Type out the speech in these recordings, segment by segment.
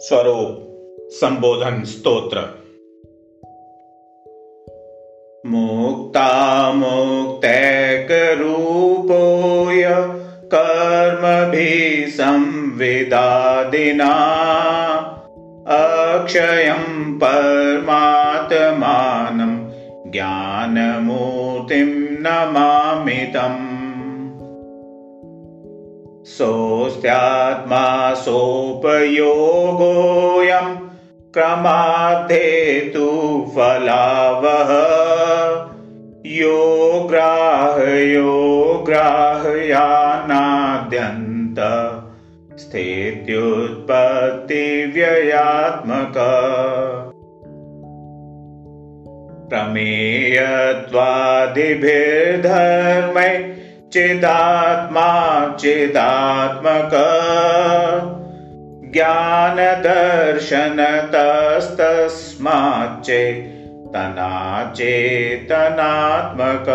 स्वरूप संबोधन स्तोत्र। मुक्ता मुक्तैकरूपोय कर्मभिः संविदादिना अक्षयं परमात्मानं ज्ञानमूर्तिं नमामितम् सोऽस्त्यात्मा सोपयोगोऽयं क्रमाद्धेतु फलावह यो ग्राहयो ग्राहयानाद्यन्त स्थित्युत्पत्तिव्ययात्मक। प्रमेयत्वादिभिर्धर्मै चिदात्मा चिदात्मक। ज्ञानदर्शनतस्तस्माच्चेतनाचेतनात्मक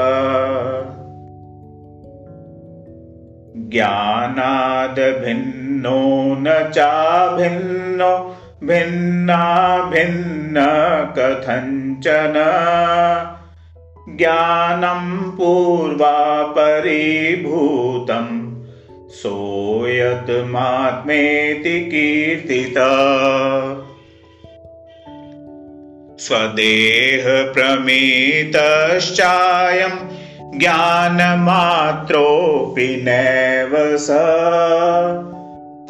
ज्ञानादभिन्नो न चाभिन्नो भिन्ना भिन्न कथञ्चन ज्ञानं पूर्वापरिभूतं। सोऽयत्मात्मेति कीर्तिता। स्वदेहप्रमितश्चायं ज्ञानमात्रोऽपि नैव स।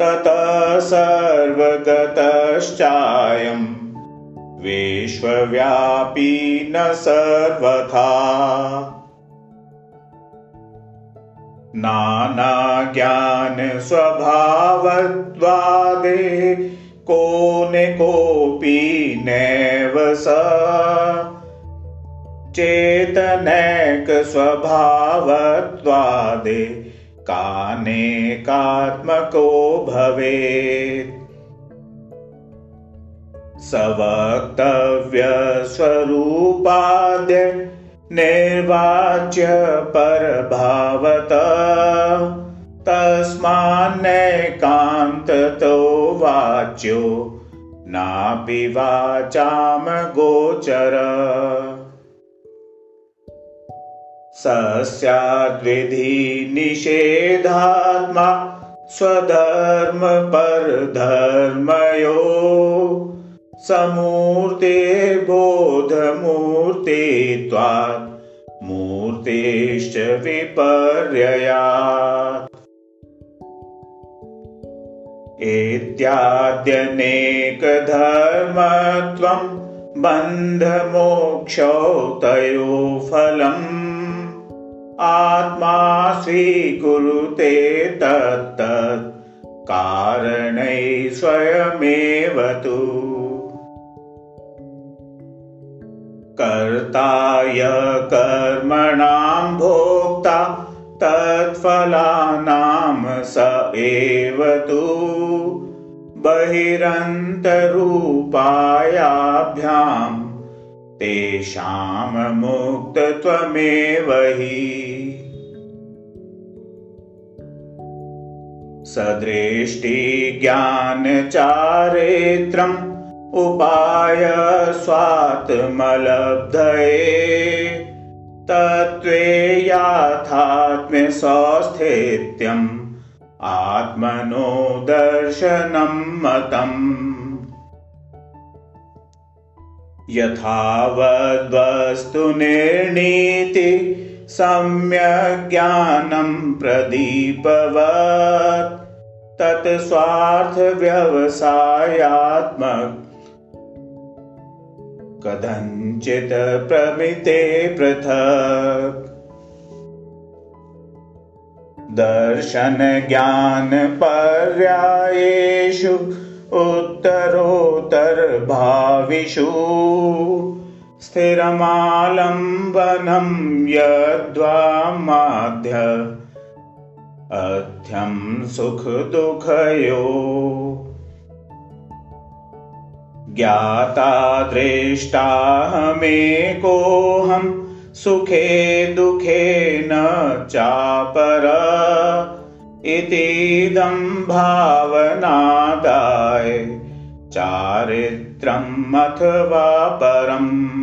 ततः सर्वगतश्चायम् विश्वव्यापी न सर्वथा। नानाज्ञानस्वभावत्वादे को न कोऽपि नैव स। चेतनैकस्वभावत्वादे कानेकात्मको भवेत् सवक्तव्यस्वरूपाद्य निर्वाच्य परभावत। तस्मान्नैकान्ततो वाच्यो नापि वाचाम गोचर। स स्याद्विधि निषेधात्मा स्वधर्मपरधर्मयो समूर्तेर्बोधमूर्तित्वात् मूर्तेश्च विपर्ययात्। इत्याद्यनेकधर्मत्वं बन्धमोक्षौ तयो फलम्। आत्मा स्वीकुरुते तत्तत् कारणै स्वयमेव तु कर्ताय कर्मणां भोक्ता तत्फलानां स एव तु। बहिरन्तरूपायाभ्यां तेषां मुक्तत्वमेव हि। सदृष्टिज्ञानचारित्रम् उपाय स्वात्मलब्धये तत्त्वे याथात्म्यसंस्थित्यम् आत्मनो दर्शनं मतम्। यथावद्वस्तु निर्णीति सम्यग्ज्ञानं प्रदीपवत्। तत् स्वार्थव्यवसायात्मक कथञ्चित् प्रमिते पृथक्। दर्शनज्ञानपर्यायेषु उत्तरोत्तरभाविषु स्थिरमालम्बनं यद्वामाद्य अध्यं सुखदुःखयो ज्ञाता दृष्टाहमेकोऽहं सुखे दुःखे न चापर। इतीदं भावनादाय चारित्रम् अथवा परम्।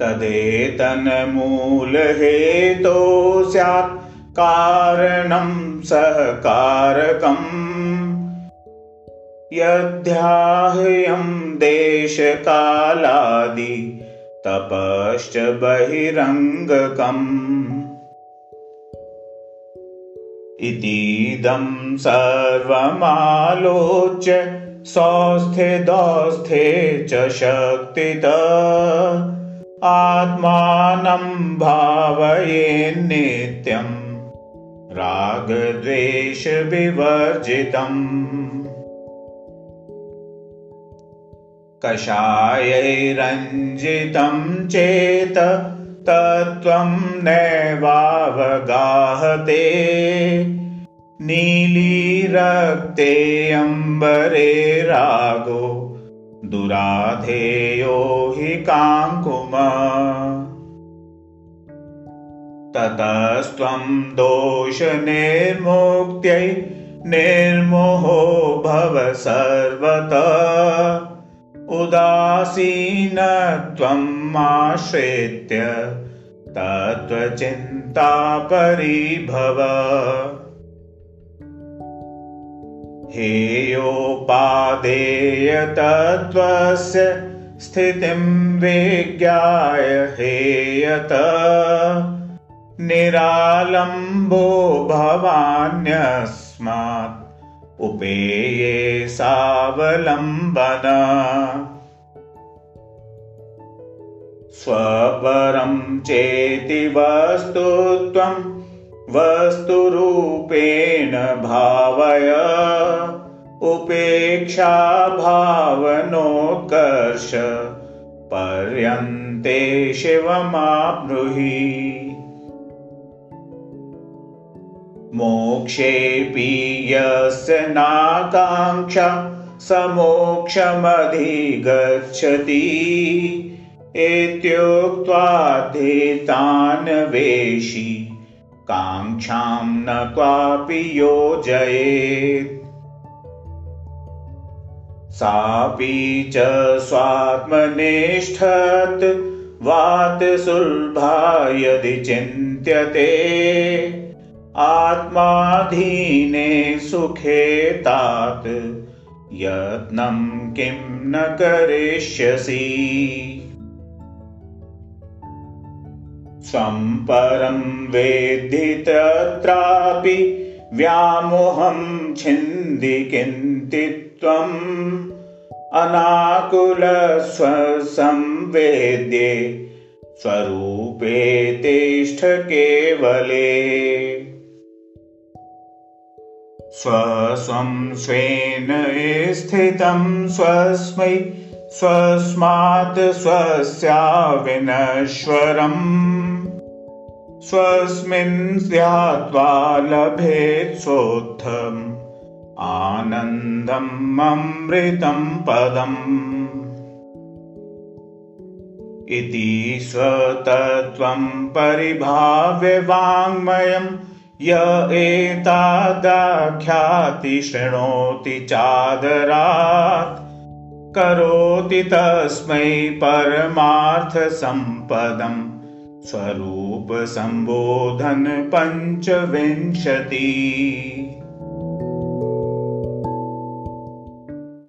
तदेतन्मूलहेतो स्यात् कारणं सहकारकम् यद्याह्यं देशकालादि तपश्च बहिरङ्गकम्। इतीदं सर्वमालोच्य स्वस्थे दौस्थे च शक्तित। आत्मानं भावये नित्यम् रागद्वेषविवर्जितम् कषायैरञ्जितं चेत तत्त्वं नैवावगाहते। नीलीरक्ते अम्बरे रागो दुराधेयो हि काङ्कुम। ततस्त्वं दोषनिर्मुक्त्यै निर्मोहो भव सर्वत उदासीनत्वम् आश्रित्य तत्त्वचिन्ता परिभव। हेयोपादेयतत्त्वस्य स्थितिं विज्ञाय हेयत। निरालम्बो भवान्यस्मात् उपेये सावलम्बन। स्वपरं चेति वस्तु त्वं वस्तुरूपेण भावय। उपेक्षाभावनोत्कर्ष पर्यन्ते शिवमाब्रुहि मोक्षेऽपि यस्य नाकाङ्क्षा स मोक्षमधिगच्छति इत्युक्त्वाधितान् वेशी काङ्क्षां न क्वापि योजयेत्। सापि च स्वात्मनिष्ठत् वातसुलभा यदि चिन्त्यते आत्माधीने सुखे तात। यत्नं किं न करिष्यसि। स्वं परं वेद्धि तत्रापि व्यामोहं छिन्दि किन्तित्वम् अनाकुलस्वसंवेद्ये स्वरूपे तिष्ठ केवले स्वस्वं स्वेन स्थितं स्वस्मै स्वस्मात् स्वस्या विनश्वरम् स्वस्मिन् ध्यात्वा लभेत् सोत्थम् आनन्दम् अमृतं पदम्। इति स्वतत्त्वं परिभाव्यवाङ्मयम् य एतादाख्याति शृणोति चादरात्। करोति तस्मै परमार्थसम्पदम्। स्वरूपसम्बोधन पञ्चविंशति